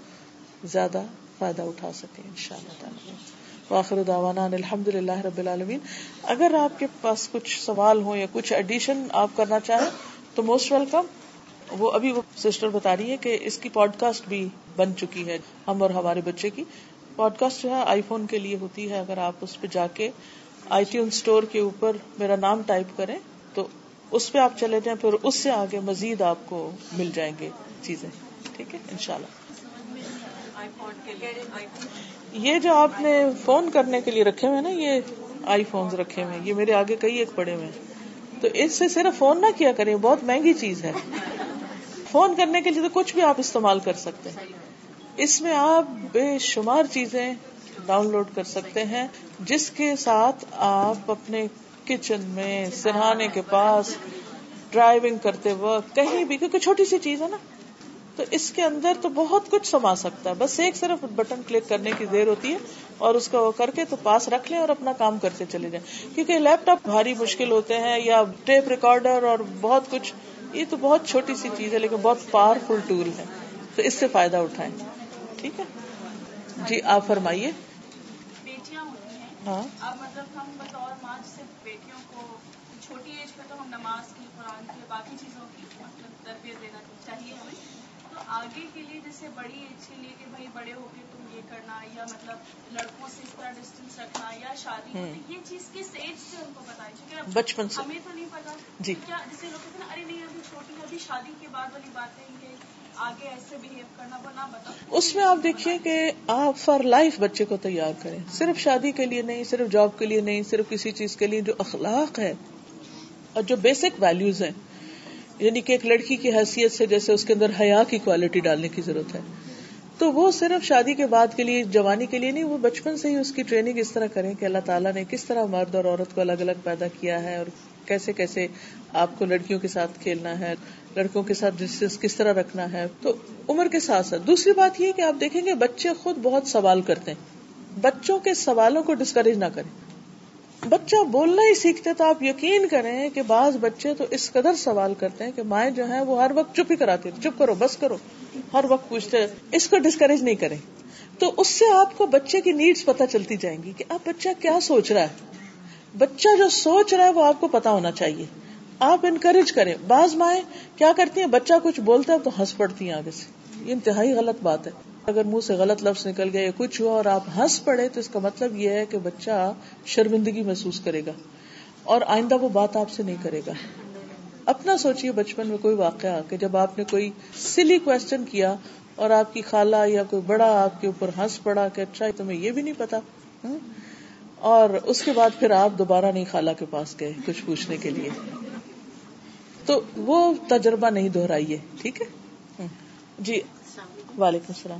Speaker 1: زیادہ فائدہ اٹھا سکے ان شاء اللہ تعالیٰ۔ واخر داوانا الحمد للہ رب العالمین۔ اگر آپ کے پاس کچھ سوال ہو یا کچھ ایڈیشن آپ کرنا چاہیں، تو موسٹ ویلکم وہ ابھی وہ سسٹر بتا رہی ہے کہ اس کی پوڈ کاسٹ بھی بن چکی ہے، ہم اور ہمارے بچے کی۔ پوڈ کاسٹ جو ہے آئی فون کے لیے ہوتی ہے۔ اگر آپ اس پہ جا کے آئی ٹیون اسٹور کے اوپر میرا نام ٹائپ کریں تو اس پہ آپ چلے جائیں، پھر اس سے آگے مزید آپ کو مل جائیں گے چیزیں۔ ٹھیک ہے؟ ان شاء اللہ یہ جو آپ نے فون کرنے کے لیے رکھے ہوئے نا، یہ آئی فون رکھے ہوئے یہ میرے آگے کئی ایک پڑے ہوئے تو اس سے صرف فون نہ کیا کریں بہت مہنگی چیز ہے۔ فون کرنے کے لیے تو کچھ بھی آپ استعمال کر سکتے ہیں۔ اس میں آپ بے شمار چیزیں ڈاؤن لوڈ کر سکتے ہیں، جس کے ساتھ آپ اپنے کچن میں سرہانے کے پاس ڈرائیونگ کرتے وقت کہیں بھی، کیونکہ چھوٹی سی چیز ہے نا، تو اس کے اندر تو بہت کچھ سما سکتا ہے۔ بس ایک صرف بٹن کلک کرنے کی دیر ہوتی ہے اور اس کا وہ کر کے تو پاس رکھ لیں اور اپنا کام کرتے چلے جائیں۔ کیونکہ لیپ ٹاپ بھاری مشکل ہوتے ہیں یا ٹیپ ریکارڈر اور بہت کچھ، یہ تو بہت چھوٹی سی چیز ہے، لیکن بہت پاورفل ٹول ہے۔ تو اس سے فائدہ اٹھائیں۔ ٹھیک ہے؟ جی آپ فرمائیے۔
Speaker 2: اب مطلب ہم بطور ماں صرف بیٹیوں کو چھوٹی ایج پہ تو ہم نماز کی قرآن کی باقی چیزوں کی مطلب تربیت دینا چاہیے ہمیں۔ تو آگے کے لیے جیسے بڑی ایج کے لیے کہ بھائی بڑے ہو کے تم یہ کرنا یا مطلب لڑکوں سے اس طرح ڈسٹینس رکھنا یا شادی یہ چیز کس ایج سے ان کو بتائی چاہیے
Speaker 1: بچپن سے۔
Speaker 2: ہمیں تو نہیں پتا۔ جی۔ کیا جیسے لوگ کہتے ہیں ارے نہیں ابھی چھوٹی ابھی شادی کے بعد والی باتیں یہ
Speaker 1: اس میں آپ دیکھیے کہ آپ فار لائف بچے کو تیار کریں۔ صرف شادی کے لیے نہیں، صرف جاب کے لیے نہیں، صرف کسی چیز کے لیے جو اخلاق ہے اور جو بیسک ویلوز ہیں۔ یعنی کہ ایک لڑکی کی حیثیت سے جیسے اس کے اندر حیا کی کوالٹی ڈالنے کی ضرورت ہے۔ تو وہ صرف شادی کے بعد کے لیے، جوانی کے لیے نہیں، وہ بچپن سے ہی اس کی ٹریننگ اس طرح کریں کہ اللہ تعالیٰ نے کس طرح مرد اور عورت کو الگ الگ پیدا کیا ہے اور کیسے کیسے آپ کو لڑکیوں کے ساتھ کھیلنا ہے۔ لڑکوں کے ساتھ ڈسٹینس کس طرح رکھنا ہے، تو عمر کے ساتھ ساتھ۔ دوسری بات یہ کہ آپ دیکھیں گے بچے خود بہت سوال کرتے ہیں۔ بچوں کے سوالوں کو ڈسکریج نہ کریں۔ بچہ بولنا ہی سیکھتے تو آپ یقین کریں کہ بعض بچے تو اس قدر سوال کرتے ہیں کہ مائیں جو ہیں وہ ہر وقت چپ ہی کراتے چپ کرو، بس کرو۔ ہر وقت پوچھتے اس کو ڈسکریج نہیں کریں۔ تو اس سے آپ کو بچے کی نیڈس پتہ چلتی جائیں گی کہ اب بچہ کیا سوچ رہا ہے۔ بچہ جو سوچ رہا ہے وہ آپ کو پتا ہونا چاہیے۔ آپ انکریج کریں۔ بعض مائیں کیا کرتی ہیں؟ بچہ کچھ بولتا ہے تو ہنس پڑتی ہیں آگے سے۔ یہ انتہائی غلط بات ہے۔ اگر منہ سے غلط لفظ نکل گیا یا کچھ ہوا اور آپ ہنس پڑے تو اس کا مطلب یہ ہے کہ بچہ شرمندگی محسوس کرے گا اور آئندہ وہ بات آپ سے نہیں کرے گا۔ اپنا سوچیے بچپن میں کوئی واقعہ کہ جب آپ نے کوئی سلی کوشچن کیا اور آپ کی خالہ یا کوئی بڑا آپ کے اوپر ہنس پڑا کہ اچھا تمہیں یہ بھی نہیں پتا اور اس کے بعد پھر آپ دوبارہ نہیں خالہ کے پاس گئے کچھ پوچھنے کے لیے۔ تو وہ تجربہ نہیں دہرائیے ٹھیک ہے؟ جی۔ وعلیکم السلام۔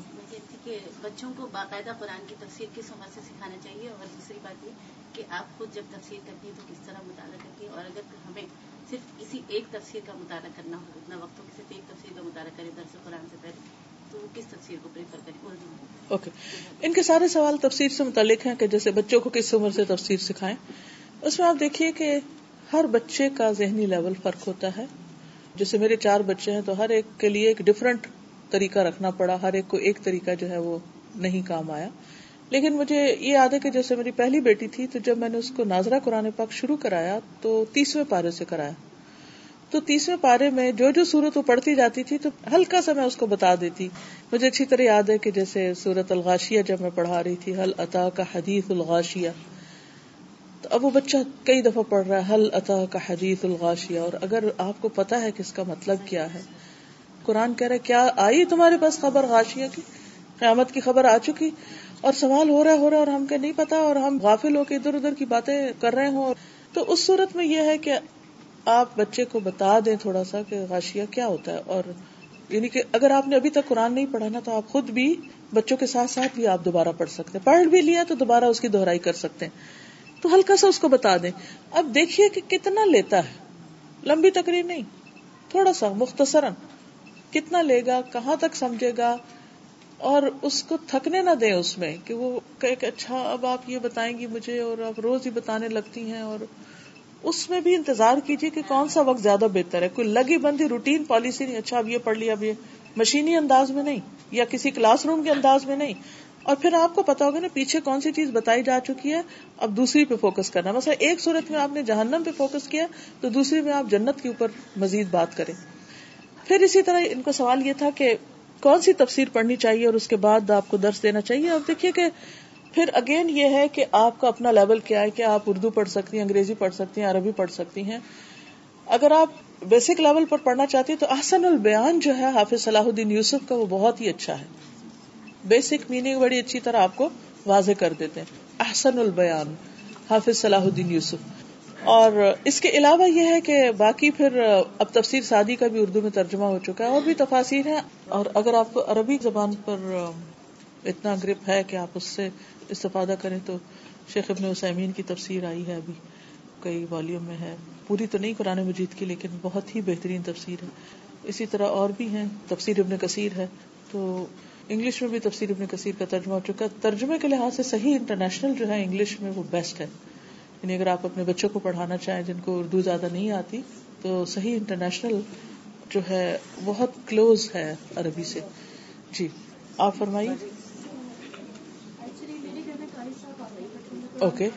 Speaker 3: کہ بچوں کو باقاعدہ قرآن کی تفسیر کس عمر سے سکھانا چاہیے اور دوسری بات یہ کہ آپ خود جب تفسیر کرتی ہیں تو کس طرح مطالعہ کرتی ہیں اور اگر ہمیں صرف کسی ایک تفسیر کا مطالعہ کرنا ہو اتنا وقت ہو صرف ایک تفسیر کا مطالعہ کرے درس قرآن سے پہلے تو کس تفسیر کو پریفر کریں؟ اردو۔ میں
Speaker 1: اوکے۔ ان کے سارے سوال تفسیر سے متعلق ہیں کہ جیسے بچوں کو کس عمر سے تفسیر سکھائیں؟ اس میں آپ دیکھیے کہ ہر بچے کا ذہنی لیول فرق ہوتا ہے۔ جیسے میرے چار بچے ہیں تو ہر ایک کے لیے ایک ڈفرنٹ طریقہ رکھنا پڑا، ہر ایک کو ایک طریقہ جو ہے وہ نہیں کام آیا۔ لیکن مجھے یہ یاد ہے کہ جیسے میری پہلی بیٹی تھی تو جب میں نے اس کو ناظرہ قرآن پاک شروع کرایا تو تیسویں پارے سے کرایا۔ تو تیسویں پارے میں جو جو سورت وہ پڑھتی جاتی تھی تو ہلکا سا میں اس کو بتا دیتی۔ مجھے اچھی طرح یاد ہے کہ جیسے سورت الغاشیہ جب میں پڑھا رہی تھی حل عطا کا حدیث الغاشیہ تو اب وہ بچہ کئی دفعہ پڑھ رہا ہے حل عطا کا حدیث الغاشیہ اور اگر آپ کو پتا ہے کہ اس کا مطلب کیا ہے، قرآن کہہ رہا ہے، کیا آئی تمہارے پاس خبر غاشیہ کی؟ قیامت کی خبر آ چکی اور سوال ہو رہا ہو رہا اور ہم کے نہیں پتا اور ہم غافل ہو کے ادھر ادھر کی باتیں کر رہے ہوں۔ تو اس صورت میں یہ ہے کہ آپ بچے کو بتا دیں تھوڑا سا کہ غاشیہ کیا ہوتا ہے۔ اور یعنی کہ اگر آپ نے ابھی تک قرآن نہیں پڑھا نا، تو آپ خود بھی بچوں کے ساتھ ساتھ بھی آپ دوبارہ پڑھ سکتے ہیں۔ پڑھ بھی لیا تو دوبارہ اس کی دہرائی کر سکتے ہیں۔ تو ہلکا سا اس کو بتا دیں۔ اب دیکھیے کہ کتنا لیتا ہے۔ لمبی تقریر نہیں، تھوڑا سا، مختصراً۔ کتنا لے گا، کہاں تک سمجھے گا؟ اور اس کو تھکنے نہ دیں اس میں کہ وہ کہ اچھا اب آپ یہ بتائیں گی مجھے اور آپ روز ہی بتانے لگتی ہیں اور اس میں بھی انتظار کیجیے کہ کون سا وقت زیادہ بہتر ہے۔ کوئی لگی بندی روٹین پالیسی نہیں اچھا اب یہ پڑھ لیا اب یہ مشینی انداز میں نہیں، یا کسی کلاس روم کے انداز میں نہیں۔ اور پھر آپ کو پتا ہوگا نا پیچھے کون سی چیز بتائی جا چکی ہے، اب دوسری پہ فوکس کرنا۔ مثلا ایک صورت میں آپ نے جہنم پہ فوکس کیا، تو دوسری میں آپ جنت کے اوپر مزید بات کریں۔ پھر اسی طرح ان کا سوال یہ تھا کہ کون سی تفسیر پڑھنی چاہیے اور اس کے بعد آپ کو درس دینا چاہیے؟ اب دیکھیے کہ پھر اگین یہ ہے کہ آپ کا اپنا لیول کیا ہے کہ آپ اردو پڑھ سکتی ہیں، انگریزی پڑھ سکتی ہیں، عربی پڑھ سکتی ہیں۔ اگر آپ بیسک لیول پر پڑھنا چاہتی ہیں تو احسن البیان جو ہے حافظ صلاح الدین یوسف کا وہ بہت ہی اچھا ہے۔ بیسک میننگ بڑی اچھی طرح آپ کو واضح کر دیتے ہیں۔ احسن البیان، حافظ صلاح الدین یوسف۔ اور اس کے علاوہ یہ ہے کہ باقی پھر اب تفسیر سادی کا بھی اردو میں ترجمہ ہو چکا ہے اور بھی تفاصیر ہے اور اگر آپ کو عربی زبان پر اتنا گرپ ہے کہ آپ اس سے استفادہ کریں تو شیخ ابن حسین کی تفسیر آئی ہے ابھی۔ کئی والیوم میں ہے۔ پوری تو نہیں قرآن مجید کی، لیکن بہت ہی بہترین تفسیر ہے۔ اسی طرح اور بھی ہیں۔ تفسیر ابن کثیر ہے۔ تو انگلش میں بھی تفسیر ابن کثیر کا ترجمہ ہو چکا ترجمے کے لحاظ سے صحیح انٹرنیشنل جو ہے انگلش میں وہ بیسٹ ہے۔ یعنی اگر آپ اپنے بچوں کو پڑھانا چاہیں جن کو اردو زیادہ نہیں آتی تو صحیح انٹرنیشنل جو ہے بہت کلوز ہے عربی سے۔ جی آپ فرمائیے۔ اوکے۔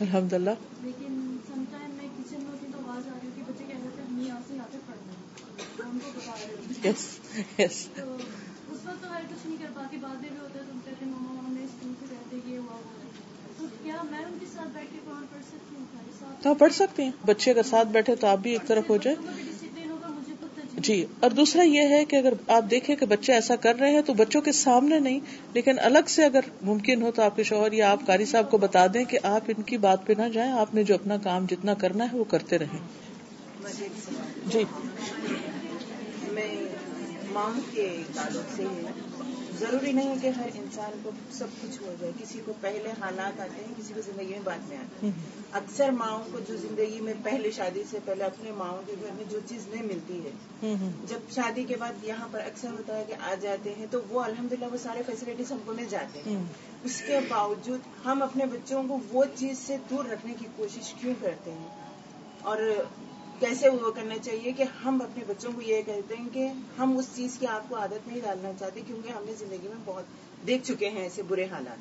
Speaker 1: الحمد للہ یس۔ یس تو آپ پڑھ سکتے ہیں۔ بچے اگر ساتھ بیٹھے تو آپ بھی ایک طرف ہو جائے جی اور دوسرا یہ ہے کہ اگر آپ دیکھیں کہ بچے ایسا کر رہے ہیں تو بچوں کے سامنے نہیں لیکن الگ سے اگر ممکن ہو تو آپ کے شوہر یا آپ کاری صاحب کو بتا دیں کہ آپ ان کی بات پہ نہ جائیں آپ نے جو اپنا کام جتنا کرنا ہے وہ کرتے رہیں۔ جی۔
Speaker 4: میں ماؤں کے تعلق سے ضروری نہیں ہے کہ ہر انسان کو سب کچھ ہو جائے کسی کو پہلے حالات آتے ہیں کسی کو زندگی میں بعد میں آتے ہیں۔ اکثر ماؤں کو جو زندگی میں پہلے شادی سے پہلے اپنے ماؤں کے گھر میں جو چیز نہیں ملتی ہے۔ جب شادی کے بعد یہاں پر اکثر ہوتا ہے کہ آ جاتے ہیں تو وہ الحمدللہ وہ سارے فیسلٹیز ہم کو مل جاتے ہیں۔ اس کے باوجود ہم اپنے بچوں کو وہ چیز سے دور رکھنے کی کوشش کیوں کرتے ہیں؟ اور کیسے وہ کرنا چاہیے کہ ہم اپنے بچوں کو یہ کہتے ہیں کہ ہم اس چیز کی آپ کو عادت نہیں ڈالنا چاہتے کیونکہ ہم نے زندگی میں بہت دیکھ چکے ہیں ایسے برے حالات۔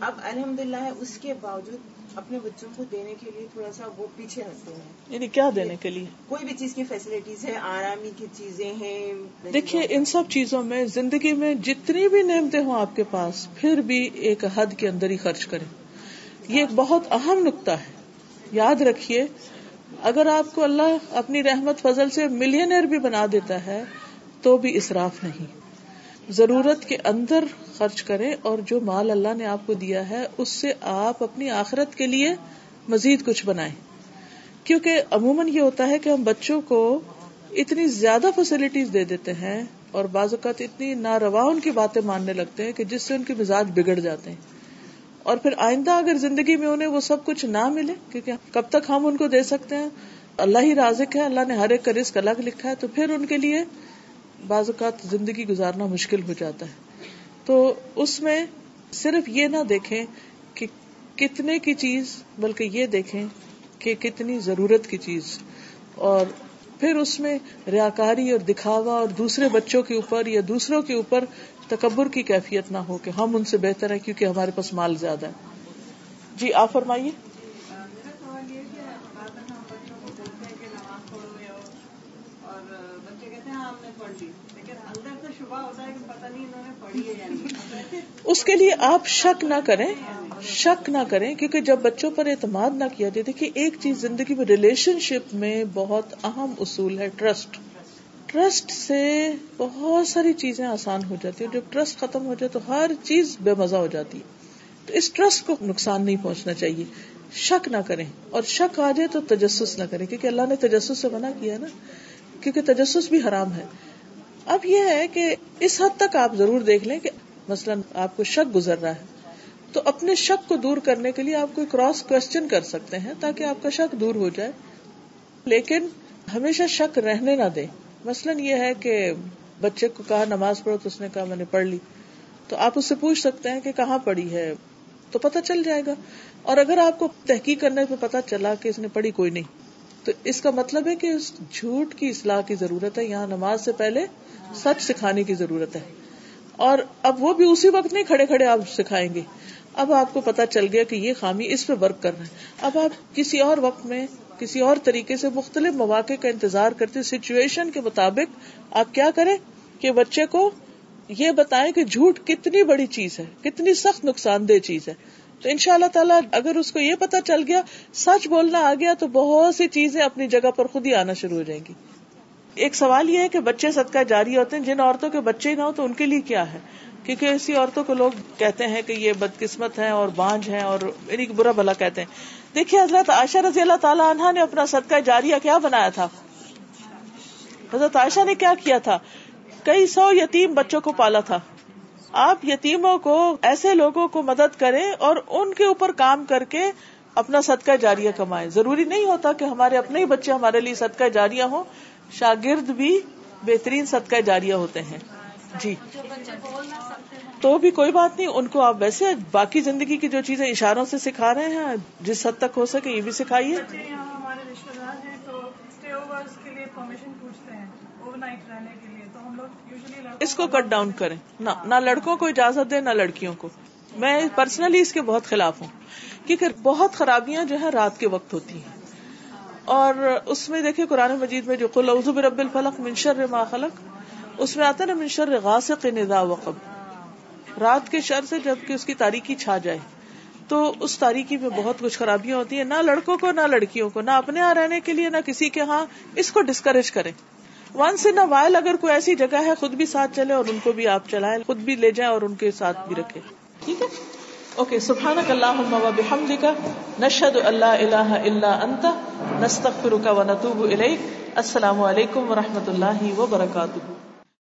Speaker 4: اب الحمد للہ اس کے باوجود اپنے بچوں کو دینے کے لیے تھوڑا سا وہ پیچھے رکھتے ہیں۔
Speaker 1: یعنی کیا دینے کے لیے؟
Speaker 4: کوئی بھی چیز کی فیسلٹیز ہے آرامی کی چیزیں ہیں
Speaker 1: دیکھیے ان سب چیزوں میں زندگی میں جتنی بھی نعمتیں ہوں آپ کے پاس پھر بھی ایک حد کے اندر ہی خرچ کریں۔ یہ ایک بہت اہم نقطہ ہے۔ یاد رکھیے اگر آپ کو اللہ اپنی رحمت فضل سے ملینئر بھی بنا دیتا ہے، تو بھی اسراف نہیں۔ ضرورت کے اندر خرچ کرے اور جو مال اللہ نے آپ کو دیا ہے، اس سے آپ اپنی آخرت کے لیے مزید کچھ بنائیں۔ کیونکہ عموماً یہ ہوتا ہے کہ ہم بچوں کو اتنی زیادہ فیسلٹیز دے دیتے ہیں اور بعض اوقات اتنی ناروا ان کی باتیں ماننے لگتے ہیں کہ جس سے ان کے مزاج بگڑ جاتے ہیں۔ اور پھر آئندہ اگر زندگی میں انہیں وہ سب کچھ نہ ملے، کیونکہ کب تک ہم ان کو دے سکتے ہیں؟ اللہ ہی رازق ہے، اللہ نے ہر ایک کا رزق الگ لکھا ہے، تو پھر ان کے لیے بعض اوقات زندگی گزارنا مشکل ہو جاتا ہے۔ تو اس میں صرف یہ نہ دیکھیں کہ کتنے کی چیز، بلکہ یہ دیکھیں کہ کتنی ضرورت کی چیز۔ اور پھر اس میں ریاکاری اور دکھاوا اور دوسرے بچوں کے اوپر یا دوسروں کے اوپر تکبر کی کیفیت نہ ہو کہ ہم ان سے بہتر ہیں کیونکہ ہمارے پاس مال زیادہ ہے۔ جی آپ فرمائیے۔ اس کے لیے آپ شک نہ کریں، شک نہ کریں، کیونکہ جب بچوں پر اعتماد نہ کیا جائے، دیکھیے، ایک چیز زندگی میں ریلیشن شپ میں بہت اہم اصول ہے، ٹرسٹ۔ ٹرسٹ سے بہت ساری چیزیں آسان ہو جاتی ہیں۔ جب ٹرسٹ ختم ہو جائے تو ہر چیز بے مزہ ہو جاتی ہے۔ تو اس ٹرسٹ کو نقصان نہیں پہنچنا چاہیے۔ شک نہ کریں۔ اور شک آ جائے تو تجسس نہ کریں۔ کیونکہ اللہ نے تجسس سے منع کیا نا۔ کیونکہ تجسس بھی حرام ہے۔ اب یہ ہے کہ اس حد تک آپ ضرور دیکھ لیں کہ مثلاً آپ کو شک گزر رہا ہے۔ تو اپنے شک کو دور کرنے کے لیے آپ کوئی کراس کوشچن کر سکتے ہیں تاکہ آپ کا شک دور ہو جائے۔ لیکن ہمیشہ شک رہنے نہ دیں۔ مثلاً یہ ہے کہ بچے کو کہا نماز پڑھو تو اس نے کہا میں نے پڑھ لی۔ تو آپ اس سے پوچھ سکتے ہیں کہ کہاں پڑھی ہے؟ تو پتہ چل جائے گا۔ اور اگر آپ کو تحقیق کرنے پہ پتا چلا کہ اس نے پڑھی کوئی نہیں، تو اس کا مطلب ہے کہ اس جھوٹ کی اصلاح کی ضرورت ہے۔ یہاں نماز سے پہلے سچ سکھانے کی ضرورت ہے۔ اور اب وہ بھی اسی وقت نہیں کھڑے کھڑے آپ سکھائیں گے۔ اب آپ کو پتا چل گیا کہ یہ خامی اس پہ ورک کر رہا ہے۔ اب آپ کسی اور وقت میں کسی اور طریقے سے مختلف مواقع کا انتظار کرتے سچویشن کے مطابق آپ کیا کریں کہ بچے کو یہ بتائیں کہ جھوٹ کتنی بڑی چیز ہے، کتنی سخت نقصان دہ چیز ہے۔ تو ان شاء اللہ تعالیٰ اگر اس کو یہ پتا چل گیا، سچ بولنا آ گیا تو بہت سی چیزیں اپنی جگہ پر خود ہی آنا شروع ہو جائیں گی۔ ایک سوال یہ ہے کہ بچے صدقہ جاری ہوتے ہیں، جن عورتوں کے بچے نہ ہو تو ان کے لیے کیا ہے؟ کیونکہ ایسی عورتوں کو لوگ کہتے ہیں کہ یہ بدقسمت ہے اور بانج ہے اور یعنی برا بھلا کہتے ہیں۔ دیکھیے حضرت عائشہ رضی اللہ تعالیٰ عنہ نے اپنا صدقہ جاریہ کیا بنایا تھا۔ حضرت عائشہ نے کیا کیا تھا؟ کئی سو یتیم بچوں کو پالا تھا۔ آپ یتیموں کو، ایسے لوگوں کو مدد کریں اور ان کے اوپر کام کر کے اپنا صدقہ جاریہ کمائیں۔ ضروری نہیں ہوتا کہ ہمارے اپنے ہی بچے ہمارے لیے صدقہ جاریہ ہوں۔ شاگرد بھی بہترین صدقہ جاریہ ہوتے ہیں۔ جی۔ تو بھی کوئی بات نہیں ان کو آپ ویسے باقی زندگی کی جو چیزیں اشاروں سے سکھا رہے ہیں جس حد تک ہو سکے یہ بھی سکھائیے۔
Speaker 2: ہمارے رشتے دار ہیں تو ہیں یوزلی
Speaker 1: اس کو کٹ ڈاؤن کریں۔ نہ لڑکوں کو اجازت دیں نہ لڑکیوں کو۔ میں پرسنلی اس کے بہت خلاف ہوں کیونکہ بہت خرابیاں جو ہے رات کے وقت ہوتی ہیں۔ اور اس میں دیکھیں قرآن مجید میں جو قل اعوذ برب الفلق من شر ما خلق اس میں آتا نا، من شر غاسق ندا وقب. رات کے شر سے جبکہ اس کی تاریخی چھا جائے. تو اس تاریخی میں بہت کچھ خرابیاں ہوتی ہیں، نہ لڑکوں کو، نہ لڑکیوں کو، نہ اپنے یہاں رہنے کے لیے، نہ کسی کے ہاں. اس کو ڈسکریج کریں. ون سے نہ وائل اگر کوئی ایسی جگہ ہے، خود بھی ساتھ چلے اور ان کو بھی آپ چلائیں، خود بھی لے جائیں اور ان کے ساتھ بھی رکھے ٹھیک ہے؟ اوکے سبحان اللہ بحمد کا نشد اللہ اللہ اللہ انت، نستغفرک و نتوب الیک. السلام علیکم و رحمۃ اللہ وبرکاتہ.